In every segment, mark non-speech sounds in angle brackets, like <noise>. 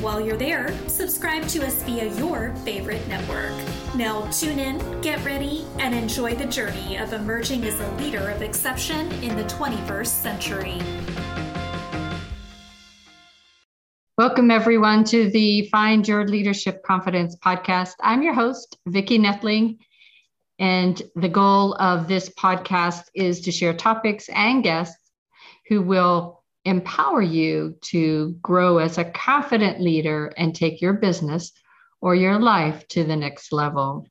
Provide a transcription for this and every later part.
While you're there, subscribe to us via your favorite network. Now, tune in, get ready, and enjoy the journey of emerging as a leader of exception in the 21st century. Welcome, everyone, to the Find Your Leadership Confidence podcast. I'm your host, Vicki Nedling, and the goal of this podcast is to share topics and guests who will empower you to grow as a confident leader and take your business or your life to the next level.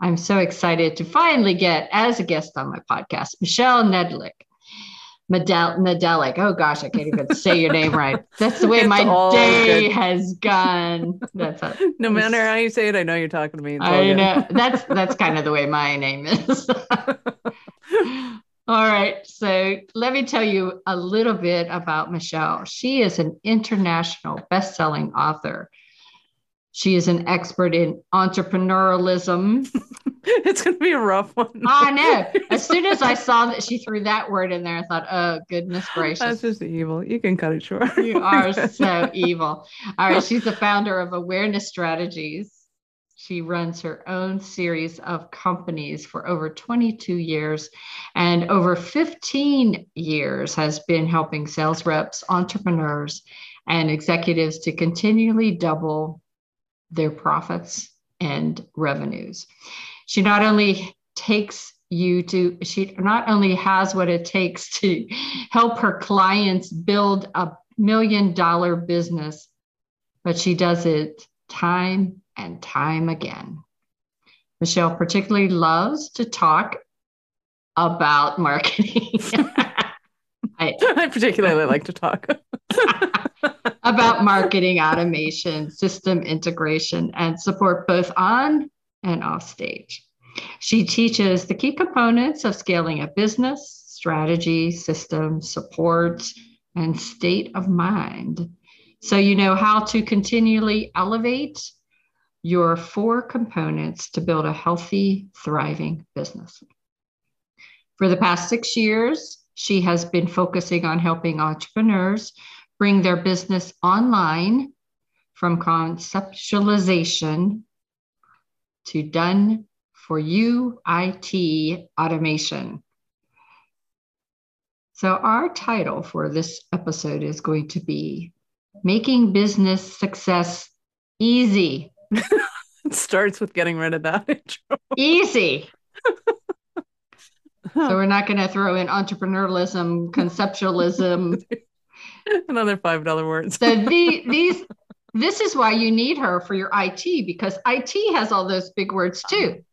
I'm so excited to finally get as a guest on my podcast, Michelle Nedlick. Medel- Oh gosh, I can't even say your name right. That's the way it's my day good. has gone. That's a, <laughs> no matter how you say it, I know you're talking to me. I know that's that's kind of the way my name is. <laughs> All right. So let me tell you a little bit about Michelle. She is an international best-selling author. She is an expert in entrepreneurialism. <laughs> it's going to be a rough one. I <laughs> know. As soon as I saw that she threw that word in there, I thought, oh, goodness gracious. That's just evil. You can cut it short. you are <laughs> so evil. All right. She's the founder of Awareness Strategies she runs her own series of companies for over 22 years and over 15 years has been helping sales reps, entrepreneurs, and executives to continually double their profits and revenues. She not only takes you to, she not only has what it takes to help her clients build a million dollar business, but she does it time and time again. Michelle particularly loves to talk about marketing. <laughs> <laughs> I, I, particularly like to talk <laughs> about marketing automation, system integration, and support both on and off stage. She teaches the key components of scaling a business, strategy, system, support, and state of mind. So you know how to continually elevate your four components to build a healthy, thriving business. For the past six years, she has been focusing on helping entrepreneurs bring their business online from conceptualization to done for you IT automation. So, our title for this episode is going to be Making Business Success Easy <laughs> it starts with getting rid of that intro. Easy. so we're not going to throw in entrepreneurialism, conceptualism. <laughs> Another five dollar words. so the, these, this is why you need her for your IT because IT has all those big words too,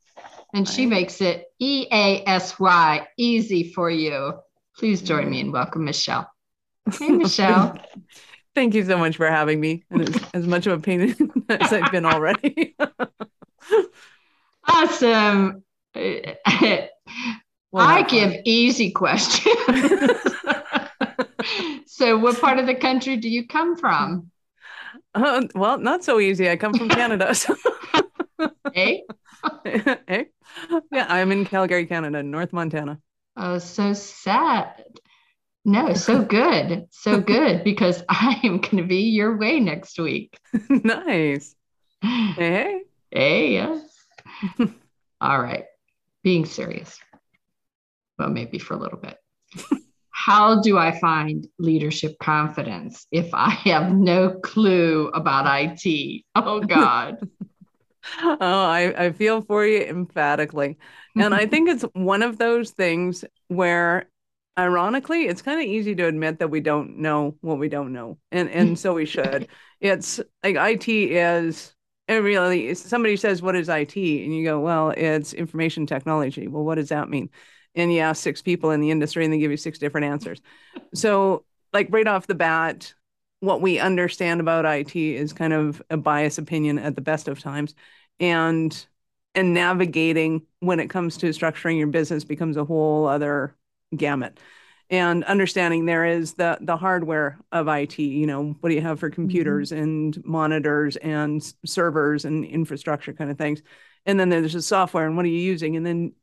and she makes it E A S Y easy for you. Please join me and welcome Michelle. Hey, <laughs> Michelle. Thank you so much for having me. <laughs> As, much of a pain <laughs> as I've been already. <laughs> awesome. I give easy questions. so, what part of the country do you come from? Uh, well, not so easy. I come from Canada. So. hey? hey? Yeah, I'm in Calgary, Canada, North Montana. Oh, so sad. No, so good. So good because <laughs> I am going to be your way next week. <laughs> nice. Hey. Hey, yes. <laughs> All right. Being serious. Well, maybe for a little bit. How do I find leadership confidence if I have no clue about IT? Oh, God. oh, I, I feel for you emphatically. And I think it's one of those things where ironically it's kind of easy to admit that we don't know what we don't know and and so we should. <laughs> It's like it is really somebody says what is it and you go well it's information technology. Well what does that mean? And you ask six people in the industry and they give you six different answers. So like right off the bat what we understand about it is kind of a biased opinion at the best of times and and navigating when it comes to structuring your business becomes a whole other gamut and understanding there is the the hardware of IT. You know, what do you have for computers mm-hmm. and monitors and servers and infrastructure kind of things, and then there's the software and what are you using, and then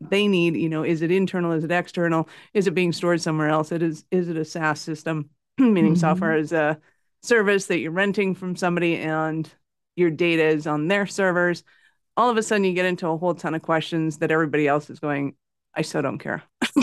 they need you know is it internal, is it external, is it being stored somewhere else? It is is it a SaaS system, <clears throat> meaning mm-hmm. software is a service that you're renting from somebody and your data is on their servers. All of a sudden, you get into a whole ton of questions that everybody else is going. I so don't care. <laughs>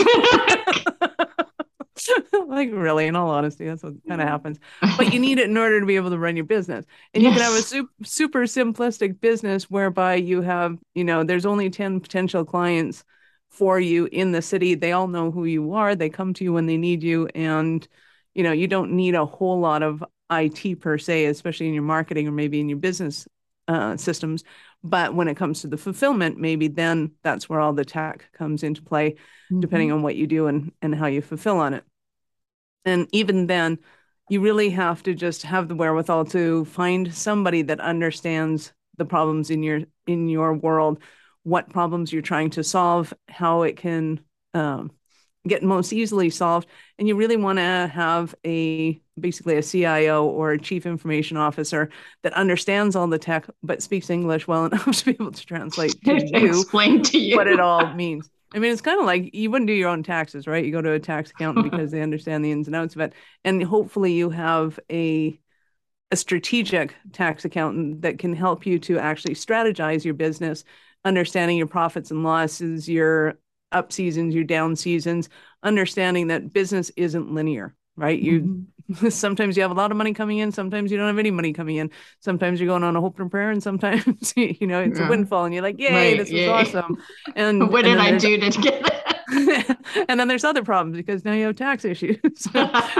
<laughs> like really in all honesty that's what kind of mm-hmm. happens. But you need it in order to be able to run your business. And yes. you can have a super, super simplistic business whereby you have you know there's only 10 potential clients for you in the city. They all know who you are. They come to you when they need you. And you know you don't need a whole lot of IT per se especially in your marketing or maybe in your business uh, systems but when it comes to the fulfillment maybe then that's where all the tech comes into play mm-hmm. depending on what you do and and how you fulfill on it and even then, you really have to just have the wherewithal to find somebody that understands the problems in your in your world, what problems you're trying to solve, how it can um, get most easily solved, and you really want to have a basically a CIO or a chief information officer that understands all the tech but speaks English well <laughs> enough to be able to translate to <laughs> you, explain to you what it all means. I mean, it's kind of like you wouldn't do your own taxes, right? You go to a tax accountant <laughs> because they understand the ins and outs of it, and hopefully you have a a strategic tax accountant that can help you to actually strategize your business, understanding your profits and losses, your up seasons, your down seasons, understanding that business isn't linear, right? You mm-hmm <laughs> sometimes you have a lot of money coming in sometimes you don't have any money coming in sometimes you're going on a hope and prayer and sometimes <laughs> you know it's yeah. a windfall and you're like yay right, this yay. is awesome and <laughs> what did i do to get it and then there's other problems because now you have tax issues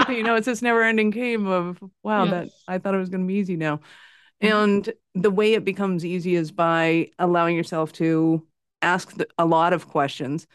you know it's this never ending game of wow yeah. that i thought it was going to be easy now mm-hmm. and the way it becomes easy is by allowing yourself to ask a lot of questions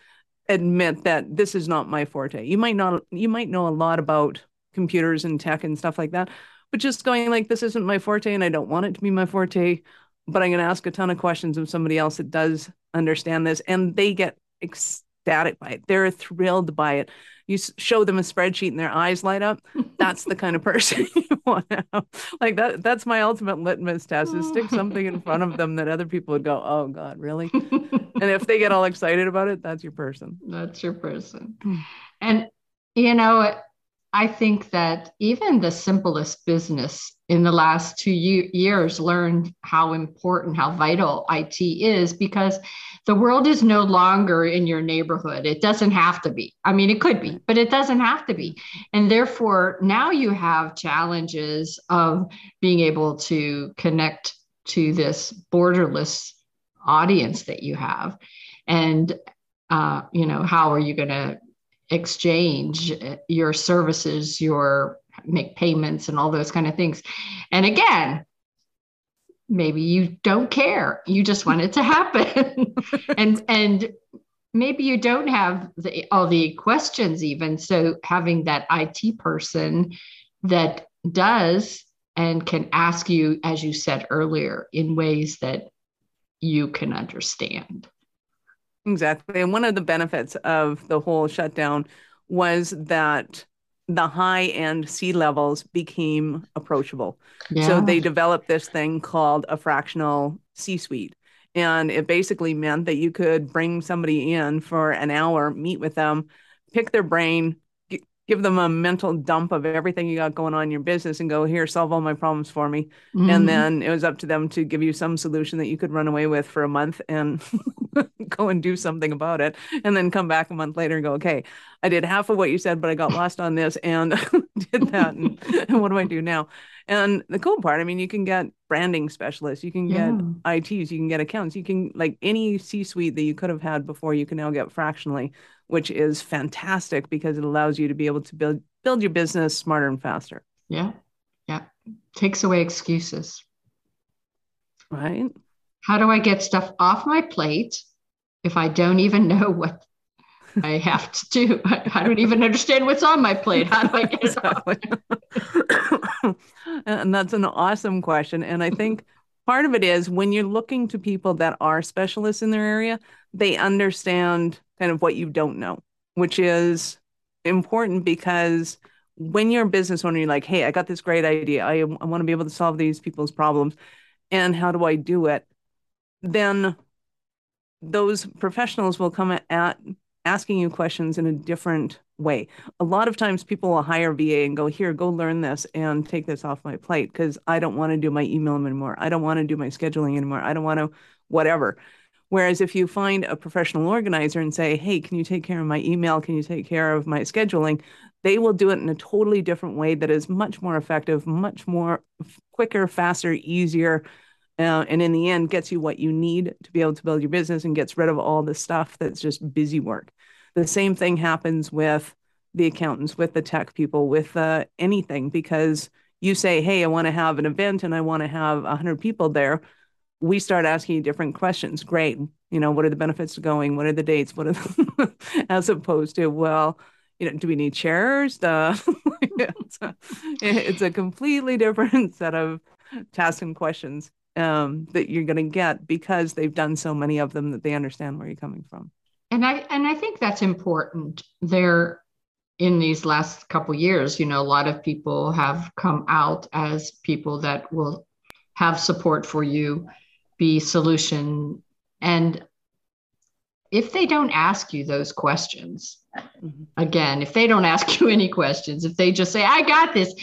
admit that this is not my forte you might not you might know a lot about computers and tech and stuff like that. But just going like, this isn't my forte and I don't want it to be my forte, but I'm going to ask a ton of questions of somebody else that does understand this and they get ecstatic by it. They're thrilled by it. You show them a spreadsheet and their eyes light up. That's the kind of person <laughs> you want to have. Like that, that's my ultimate litmus test is stick something in front of them that other people would go, oh God, really? <laughs> and if they get all excited about it, that's your person. That's your person. And, you know, I think that even the simplest business in the last two years learned how important, how vital IT is because the world is no longer in your neighborhood. It doesn't have to be. I mean, it could be, but it doesn't have to be. And therefore, now you have challenges of being able to connect to this borderless audience that you have. And uh, you know, how are you going to exchange eh, your services, your make payments and all those kind of things. And again, maybe you don't care. You just want it to happen. <laughs> and and maybe you don't have the, all the questions even. So having that IT person that does and can ask you, as you said earlier, in ways that you can understand. Exactly. And one of the benefits of the whole shutdown was that the high end C levels became approachable. Yeah. So they developed this thing called a fractional C suite. And it basically meant that you could bring somebody in for an hour, meet with them, pick their brain, give them a mental dump of everything you got going on in your business and go here solve all my problems for me mm-hmm. and then it was up to them to give you some solution that you could run away with for a month and <laughs> go and do something about it and then come back a month later and go okay i did half of what you said but i got lost on this and <laughs> did that and, and, <laughs> what do i do now and the cool part i mean you can get branding specialists you can get yeah. its you can get accounts you can like any c suite that you could have had before you can now get fractionally which is fantastic because it allows you to be able to build build your business smarter and faster. Yeah. Yeah. Takes away excuses. Right. How do I get stuff off my plate if I don't even know what I have to do? I don't even understand what's on my plate. How do I get it off? <laughs> and that's an awesome question. And I think part of it is when you're looking to people that are specialists in their area, they understand kind of what you don't know, which is important because when you're a business owner, you're like, hey, I got this great idea. I, I want to be able to solve these people's problems. And how do I do it? Then those professionals will come at asking you questions in a different way. A lot of times people will hire VA and go, here, go learn this and take this off my plate because I don't want to do my email anymore. I don't want to do my scheduling anymore. I don't want to whatever. Whereas if you find a professional organizer and say, hey, can you take care of my email? Can you take care of my scheduling? They will do it in a totally different way that is much more effective, much more quicker, faster, easier. Uh, and in the end, gets you what you need to be able to build your business and gets rid of all the stuff that's just busy work. The same thing happens with the accountants, with the tech people, with uh, anything, because you say, hey, I want to have an event and I want to have 100 people there. We start asking you different questions. Great. You know, what are the benefits of going? What are the dates? What are the, <laughs> as opposed to, well, you know, do we need chairs? Uh, <laughs> it's, a, it's a completely different <laughs> set of tasks and questions um, that you're going to get because they've done so many of them that they understand where you're coming from and i and i think that's important there in these last couple years you know a lot of people have come out as people that will have support for you be solution. And if they don't ask you those questions mm-hmm. again if they don't ask <laughs> you any questions if they just say i got this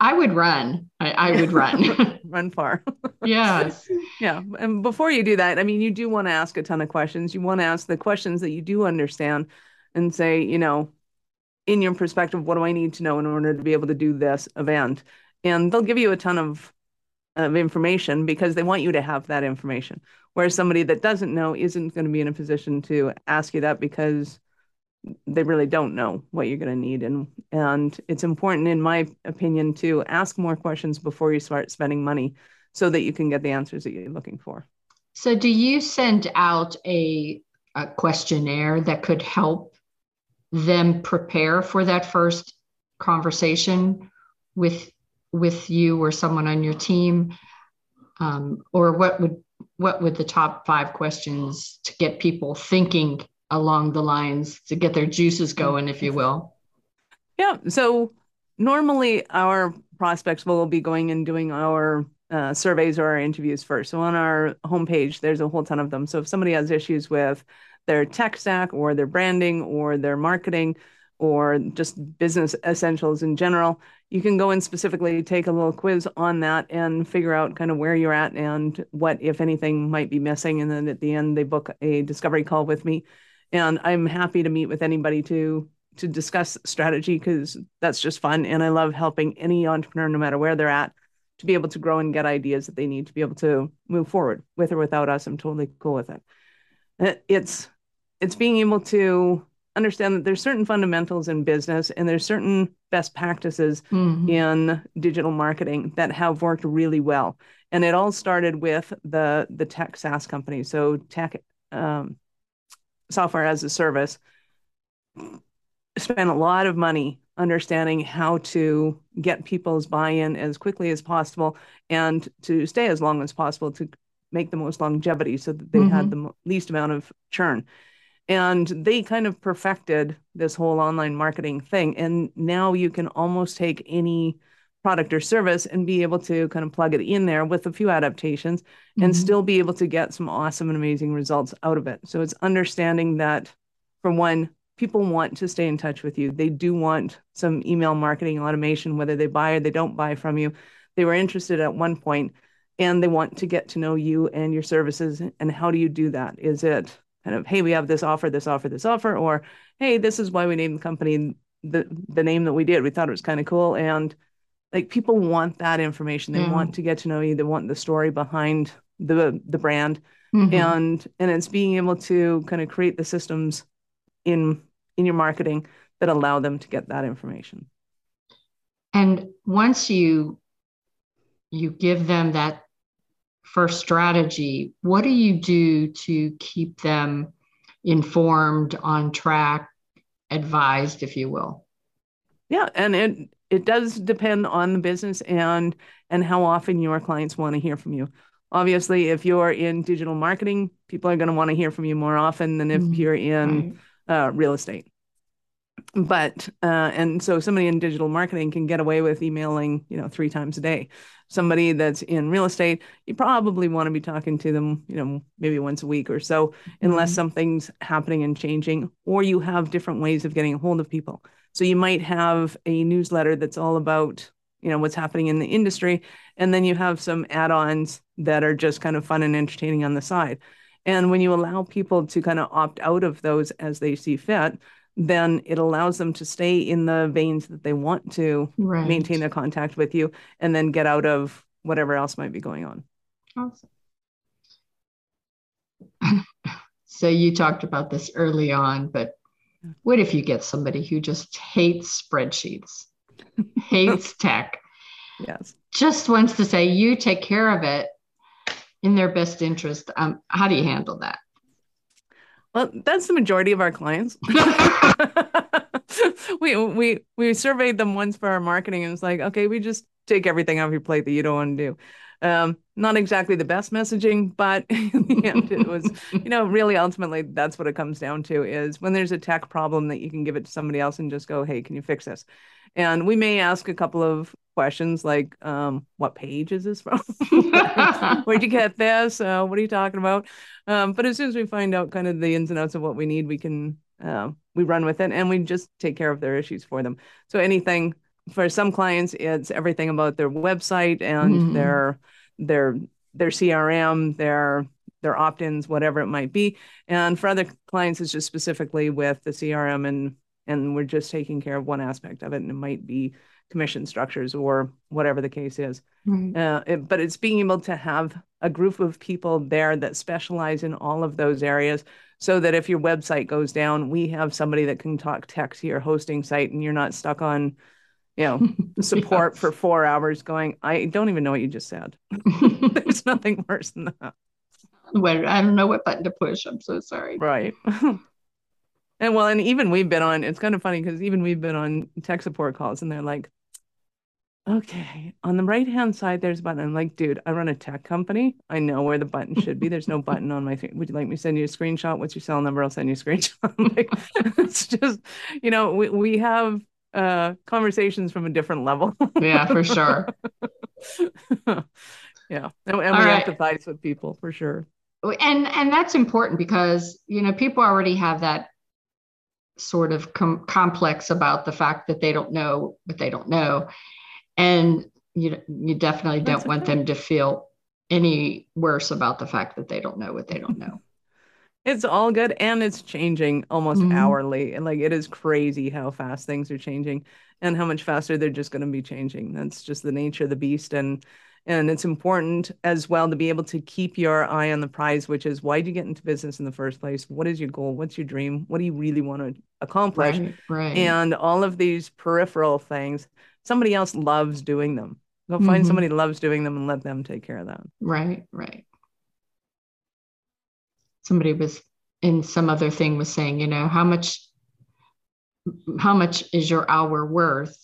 i would run. I, I would <laughs> run. <laughs> Run far. Yes. Yeah. And before you do that i mean you do want to ask a ton of questions. You want to ask the questions that you do understand and say you know in your perspective what do i need to know in order to be able to do this event? And they'll give you a ton of of information because they want you to have that information whereas somebody that doesn't know isn't going to be in a position to ask you that because they really don't know what you're going to need and and it's important in my opinion to ask more questions before you start spending money so that you can get the answers that you're looking for. So, do you send out a, a questionnaire that could help them prepare for that first conversation with with you or someone on your team, um, or what would what would the top five questions to get people thinking along the lines to get their juices going, if you will? Yeah. So normally our prospects will be going and doing our uh, surveys or our interviews first. So on our homepage, there's a whole ton of them. So if somebody has issues with their tech stack or their branding or their marketing or just business essentials in general, you can go and specifically take a little quiz on that and figure out kind of where you're at and what, if anything, might be missing. And then at the end, they book a discovery call with me. And I'm happy to meet with anybody to to discuss strategy because that's just fun. And I love helping any entrepreneur, no matter where they're at, to be able to grow and get ideas that they need to be able to move forward with or without us. I'm totally cool with it. It's it's being able to understand that there's certain fundamentals in business and there's certain best practices mm-hmm. in digital marketing that have worked really well. And it all started with the the tech SaaS company. So tech um, software as a service spent a lot of money understanding how to get people's buy-in as quickly as possible and to stay as long as possible to make the most longevity so that they mm-hmm. had the least amount of churn and they kind of perfected this whole online marketing thing and now you can almost take any product or service and be able to kind of plug it in there with a few adaptations mm-hmm. and still be able to get some awesome and amazing results out of it so it's understanding that for one people want to stay in touch with you. They do want some email marketing automation, whether they buy or they don't buy from you. They were interested at one point and they want to get to know you and your services. And how do you do that? Is it kind of, hey, we have this offer, this offer, this offer, or hey, this is why we named the company the the name that we did. We thought it was kind of cool. And like people want that information. They mm. want to get to know you. They want the story behind the the brand. Mm-hmm. And and it's being able to kind of create the systems in in your marketing that allow them to get that information. And once you you give them that first strategy, what do you do to keep them informed, on track, advised, if you will? Yeah, and it it does depend on the business and and how often your clients want to hear from you. obviously, if you're in digital marketing, people are going to want to hear from you more often than if mm-hmm. you're in right. uh, real estate. But uh, and so somebody in digital marketing can get away with emailing, you know, three times a day. Somebody that's in real estate, you probably want to be talking to them, you know, maybe once a week or so, unless mm-hmm. something's happening and changing, or you have different ways of getting a hold of people. So you might have a newsletter that's all about you know what's happening in the industry and then you have some add-ons that are just kind of fun and entertaining on the side and when you allow people to kind of opt out of those as they see fit then it allows them to stay in the veins that they want to right. maintain their contact with you and then get out of whatever else might be going on awesome <coughs> so you talked about this early on but what if you get somebody who just hates spreadsheets <laughs> hates tech. Yes. Just wants to say, you take care of it in their best interest. Um, how do you handle that? Well, that's the majority of our clients. <laughs> <laughs> we we we surveyed them once for our marketing, and it's like, okay, we just take everything off your plate that you don't want to do. Um, not exactly the best messaging, but <laughs> in the end, it was, you know, really ultimately that's what it comes down to is when there's a tech problem that you can give it to somebody else and just go, hey, can you fix this? And we may ask a couple of questions like, um, what page is this from? <laughs> <laughs> Where'd you get this? Uh, what are you talking about? Um, but as soon as we find out kind of the ins and outs of what we need, we can, uh, we run with it and we just take care of their issues for them. So anything for some clients, it's everything about their website and mm-hmm. their, their, their CRM, their their opt-ins, whatever it might be. And for other clients, it's just specifically with the CRM and and we're just taking care of one aspect of it and it might be commission structures or whatever the case is right. uh, it, but it's being able to have a group of people there that specialize in all of those areas so that if your website goes down we have somebody that can talk tech to your hosting site and you're not stuck on you know <laughs> support for four hours going i don't even know what you just said <laughs> there's nothing worse than that Wait, I don't know what button to push. I'm so sorry. Right. <laughs> And well, and even we've been on, it's kind of funny because even we've been on tech support calls and they're like, okay, on the right hand side, there's a button. I'm like, dude, I run a tech company. I know where the button should be. There's no button on my thing. Would you like me to send you a screenshot? What's your cell number? I'll send you a screenshot. <laughs> like, it's just, you know, we, we have uh, conversations from a different level. yeah, for sure. <laughs> yeah. And, and we right. empathize with people for sure. And and that's important because you know people already have that sort of com- complex about the fact that they don't know what they don't know and you you definitely don't want them to feel any worse about the fact that they don't know what they don't know <laughs> it's all good and it's changing almost mm-hmm. hourly and like it is crazy how fast things are changing and how much faster they're just going to be changing that's just the nature of the beast and and it's important as well to be able to keep your eye on the prize, which is why do you get into business in the first place? What is your goal? What's your dream? What do you really want to accomplish? Right, right. And all of these peripheral things, somebody else loves doing them. Go find mm-hmm. somebody loves doing them and let them take care of that. Right, right. Somebody was in some other thing was saying, you know, how much how much is your hour worth?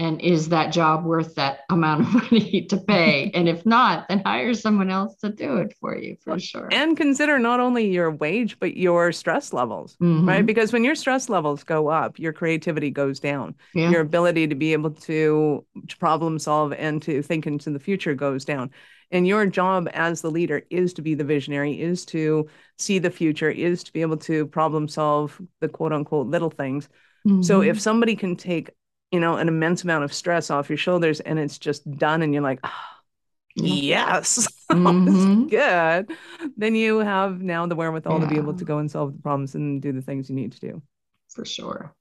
And is that job worth that amount of <laughs> money to pay and if not then hire someone else to do it for you for sure and consider not only your wage but your stress levels mm-hmm. right because when your stress levels go up your creativity goes down yeah. your ability to be able to, to problem solve and to think into the future goes down and your job as the leader is to be the visionary is to see the future is to be able to problem solve the quote unquote little things Mm-hmm. So if somebody can take you know, an immense amount of stress off your shoulders and it's just done and you're like, oh, yes, <laughs> <laughs> mm-hmm. good. Then you have now the wherewithal yeah. to be able to go and solve the problems and do the things you need to do. For sure.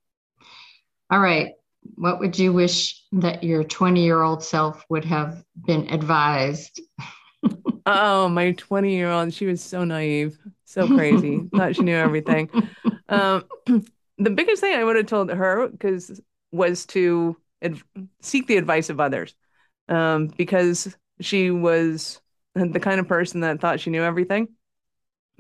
All right. What would you wish that your 20 year old self would have been advised? <laughs> oh, my 20 year old, she was so naive, so crazy, thought she knew everything. Um, <clears throat> the biggest thing I would have told her, because was to ad- seek the advice of others um, because she was the kind of person that thought she knew everything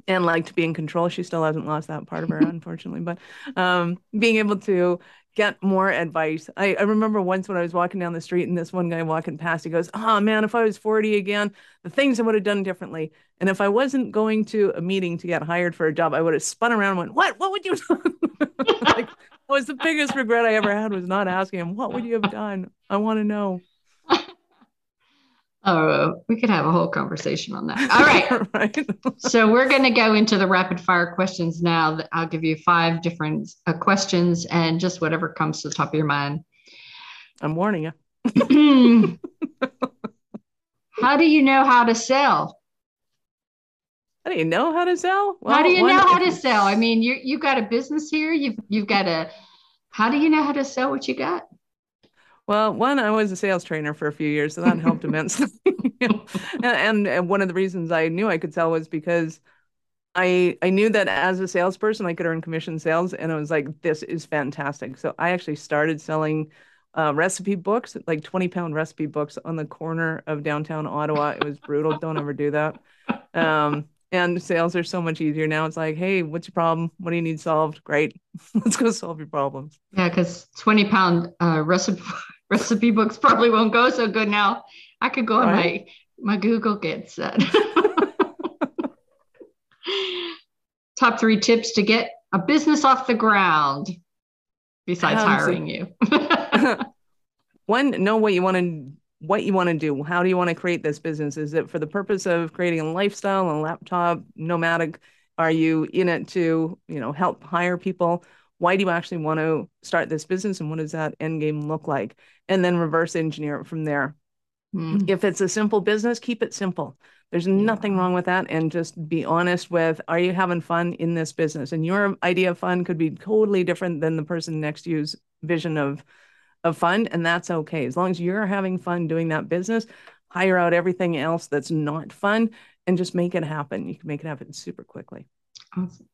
and liked to be in control. She still hasn't lost that part of her, <laughs> unfortunately, but um, being able to get more advice. I, I remember once when I was walking down the street and this one guy walking past, he goes, Oh man, if I was 40 again, the things I would have done differently. And if I wasn't going to a meeting to get hired for a job, I would have spun around and went, What? What would you do? <laughs> like, was the biggest regret I ever had was not asking him, What would you have done? I want to know. <laughs> Oh, we could have a whole conversation on that. All right. <laughs> right. <laughs> so we're going to go into the rapid fire questions now. I'll give you five different uh, questions and just whatever comes to the top of your mind. I'm warning you. <clears throat> how do you know how to sell? How do you know how to sell? Well, how do you know how to sell? I mean, you you got a business here. You've you've got a. How do you know how to sell what you got? Well, one, I was a sales trainer for a few years, so that helped immensely. <laughs> <laughs> and, and one of the reasons I knew I could sell was because I I knew that as a salesperson, I could earn commission sales, and I was like, this is fantastic. So I actually started selling uh, recipe books, like 20 pound recipe books on the corner of downtown Ottawa. It was brutal. Don't ever do that. Um, and sales are so much easier now. It's like, hey, what's your problem? What do you need solved? Great. <laughs> Let's go solve your problems. Yeah, because 20 pound uh, recipe <laughs> recipe books probably won't go so good now. I could go right. on my my Google get set. <laughs> Top three tips to get a business off the ground besides um, hiring so, you. one, know what you want to what you want to do. How do you want to create this business? Is it for the purpose of creating a lifestyle, a laptop, nomadic? Are you in it to, you know, help hire people? why do you actually want to start this business and what does that end game look like and then reverse engineer it from there mm. if it's a simple business keep it simple there's nothing wrong with that and just be honest with are you having fun in this business and your idea of fun could be totally different than the person next to you's vision of of fun and that's okay as long as you're having fun doing that business hire out everything else that's not fun and just make it happen you can make it happen super quickly awesome.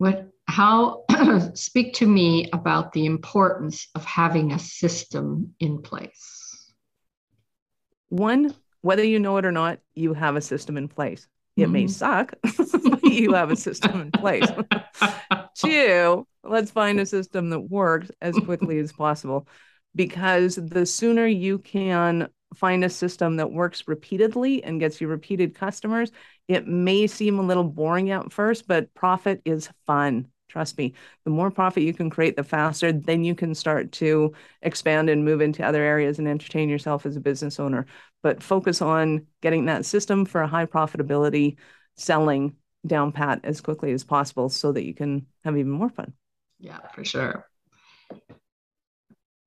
What, how, <clears throat> speak to me about the importance of having a system in place. One, whether you know it or not, you have a system in place. It mm-hmm. may suck, <laughs> but you have a system in place. <laughs> Two, let's find a system that works as quickly as possible because the sooner you can find a system that works repeatedly and gets you repeated customers, it may seem a little boring at first, but profit is fun. Trust me, the more profit you can create, the faster, then you can start to expand and move into other areas and entertain yourself as a business owner. But focus on getting that system for a high profitability selling down pat as quickly as possible so that you can have even more fun. Yeah, for sure.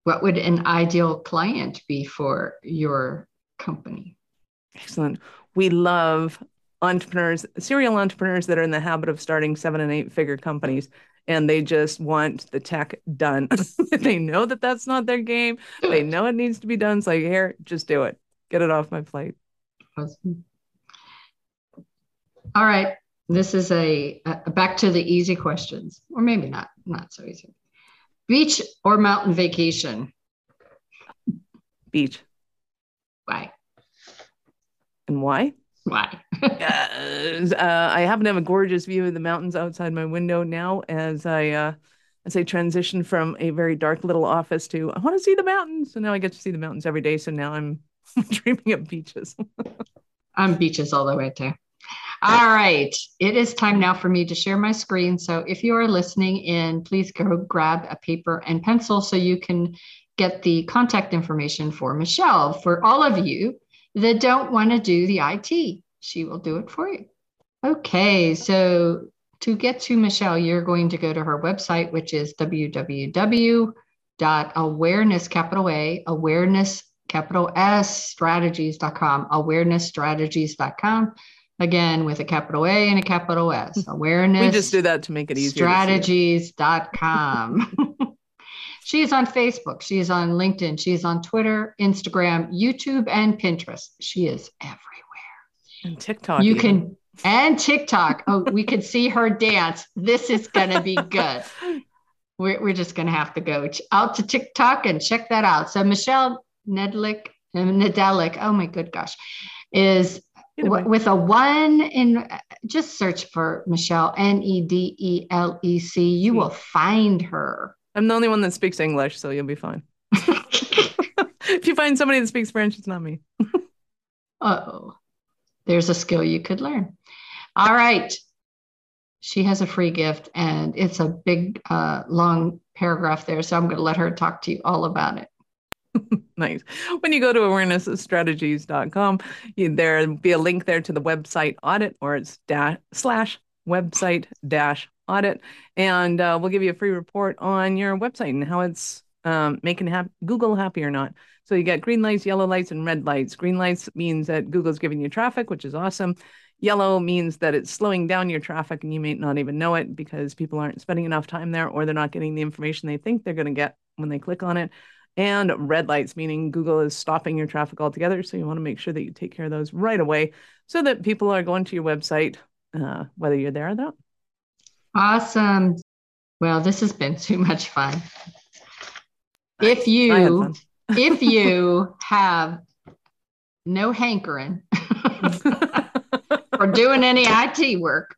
What would an ideal client be for your company? Excellent. We love entrepreneurs, serial entrepreneurs that are in the habit of starting seven and eight figure companies and they just want the tech done. <laughs> they know that that's not their game. They <laughs> know it needs to be done. It's like, here, just do it. Get it off my plate. Awesome. All right. This is a, a back to the easy questions, or maybe not, not so easy. Beach or mountain vacation? Beach. Why? And why? Why? <laughs> uh, I happen to have a gorgeous view of the mountains outside my window now as I uh, as I transition from a very dark little office to I want to see the mountains. So now I get to see the mountains every day. So now I'm <laughs> dreaming of beaches. <laughs> I'm beaches all the way too. All right. It is time now for me to share my screen. So if you are listening in, please go grab a paper and pencil so you can get the contact information for Michelle. For all of you that don't want to do the IT. She will do it for you. Okay, so to get to Michelle, you're going to go to her website, which is www.awareness capital A awareness capital S strategies.com awarenessstrategies.com again with a capital A and a capital S awareness <laughs> we just do that to make it easier strategies.com <laughs> She is on Facebook. She is on LinkedIn. She is on Twitter, Instagram, YouTube, and Pinterest. She is everywhere. And TikTok. You even. can and TikTok. Oh, we could see her dance. This is gonna be good. <laughs> We're, we're just gonna have to go out to TikTok and check that out. So Michelle Nedlick, Nedelic, oh my good gosh, is with a one in just search for Michelle N E D E L E C. You will find her. I'm the only one that speaks English, so you'll be fine. <laughs> if you find somebody that speaks French, it's not me. <laughs> Uh oh, there's a skill you could learn. All right. She has a free gift, and it's a big, uh, long paragraph there. So I'm going to let her talk to you all about it. <laughs> nice. When you go to awarenessstrategies.com, you, there'll be a link there to the website audit or it's dash slash website dash audit. And uh, we'll give you a free report on your website and how it's um, making hap- Google happy or not. So you get green lights, yellow lights, and red lights. Green lights means that Google's giving you traffic, which is awesome. Yellow means that it's slowing down your traffic and you may not even know it because people aren't spending enough time there or they're not getting the information they think they're going to get when they click on it and red lights, meaning Google is stopping your traffic altogether. So you want to make sure that you take care of those right away so that people are going to your website, uh, whether you're there or not. Awesome. Well, this has been <laughs> too much fun. If you if <laughs> you have no hankering <laughs> for doing any IT work,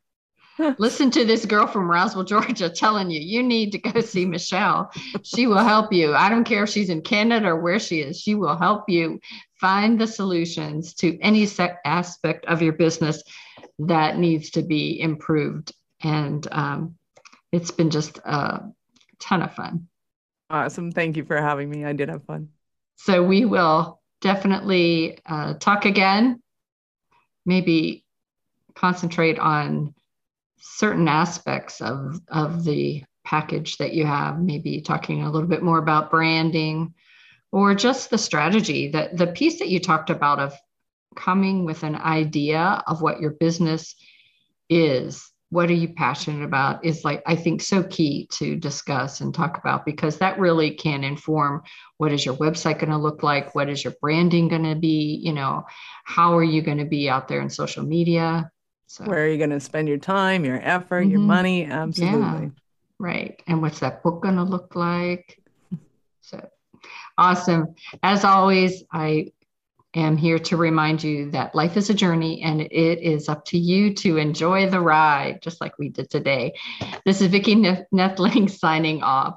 Listen to this girl from Roswell, Georgia, telling you you need to go <laughs> see Michelle. She will help you. I don't care if she's in Canada or where she is. She will help you find the solutions to any aspect of your business that needs to be improved. And um, it's been just a ton of fun. Awesome. Thank you for having me. I did have fun. So we will definitely uh, talk again. Maybe concentrate on certain aspects of of the package that you have maybe talking a little bit more about branding or just the strategy that the piece that you talked about of coming with an idea of what your business is what are you passionate about is like i think so key to discuss and talk about because that really can inform what is your website going to look like? What is your branding going to be? You know how are you going to be out there in social media so where are you going to spend your time, your effort, mm-hmm. your money? Absolutely. Yeah. Right. And what's that book going to look like? So awesome. As always, I am here to remind you that life is a journey and it is up to you to enjoy the ride, just like we did today. This is Vicki Nedling signing off.